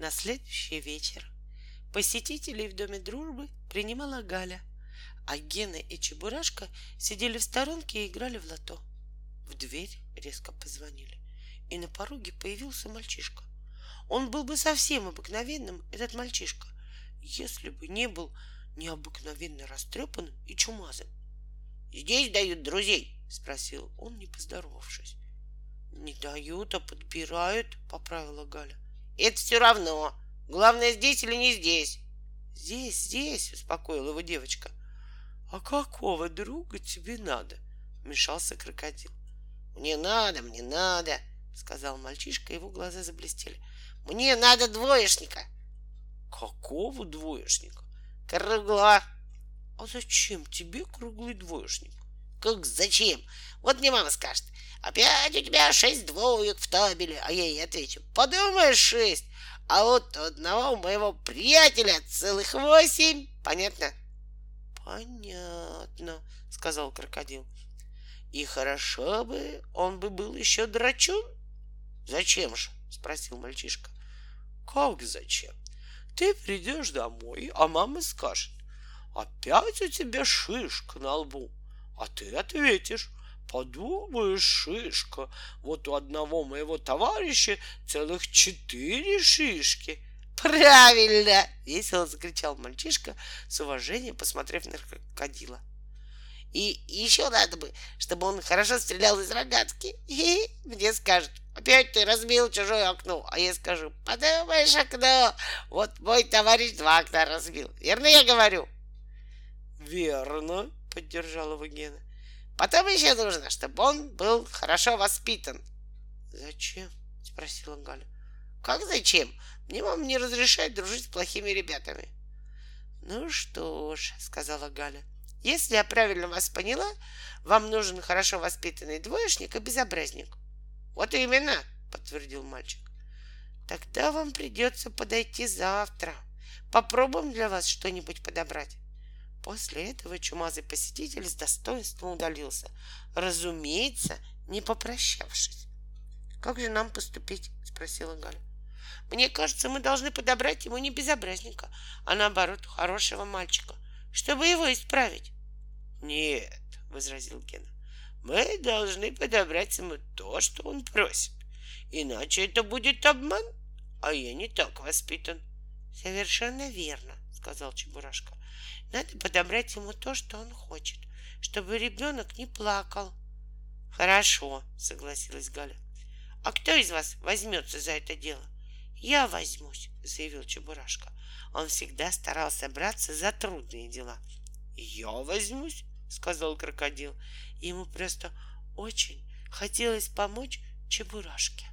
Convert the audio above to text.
На следующий вечер посетителей в Доме дружбы принимала Галя, а Гена и Чебурашка сидели в сторонке и играли в лото. В дверь резко позвонили, и на пороге появился мальчишка. Он был бы совсем обыкновенным, этот мальчишка, если бы не был необыкновенно растрепанным и чумазым. «Здесь дают друзей?» — спросил он, не поздоровавшись. «Не дают, а подбирают», — поправила Галя. «Это все равно. Главное, здесь или не здесь?» «Здесь, здесь», — успокоила его девочка. «А какого друга тебе надо?» — вмешался крокодил. «Мне надо, мне надо», — сказал мальчишка, его глаза заблестели. «Мне надо двоечника». «Какого двоечника?» «Кругла». «А зачем тебе круглый двоечник?» «Как зачем? Вот мне мама скажет, опять у тебя шесть двоек в табеле, а я ей отвечу, подумаешь, шесть, а вот у одного моего приятеля целых восемь, понятно?» «Понятно», — сказал крокодил. «И хорошо бы он бы был еще драчун?» «Зачем же?» — спросил мальчишка. «Как зачем? Ты придешь домой, а мама скажет, опять у тебя шишка на лбу, а ты ответишь, подумаешь, шишка, вот у одного моего товарища целых четыре шишки. Правильно! Весело закричал мальчишка с уважением, посмотрев на крокодила. И еще надо бы, чтобы он хорошо стрелял из рогатки. И мне скажут, опять ты разбил чужое окно. А я скажу, подумаешь, окно. Вот мой товарищ два окна разбил. Верно я говорю? Верно, поддержал его Гена. Потом еще нужно, чтобы он был хорошо воспитан. Зачем? спросила Галя. Как зачем? Мне мама не разрешает дружить с плохими ребятами. Ну что ж, сказала Галя, если я правильно вас поняла, вам нужен хорошо воспитанный двоечник и безобразник. Вот именно, подтвердил мальчик. Тогда вам придется подойти завтра. Попробуем для вас что-нибудь подобрать. После этого чумазый посетитель с достоинством удалился, разумеется, не попрощавшись. «Как же нам поступить?» — спросила Галя. «Мне кажется, мы должны подобрать ему не безобразника, а наоборот хорошего мальчика, чтобы его исправить». «Нет», — возразил Гена, — «мы должны подобрать ему то, что он просит, иначе это будет обман, а я не так воспитан». «Совершенно верно», — сказал Чебурашка. Надо подобрать ему то, что он хочет, чтобы ребенок не плакал. Хорошо, согласилась Галя. А кто из вас возьмется за это дело? Я возьмусь, заявил Чебурашка. Он всегда старался браться за трудные дела. Я возьмусь, сказал крокодил. Ему просто очень хотелось помочь Чебурашке.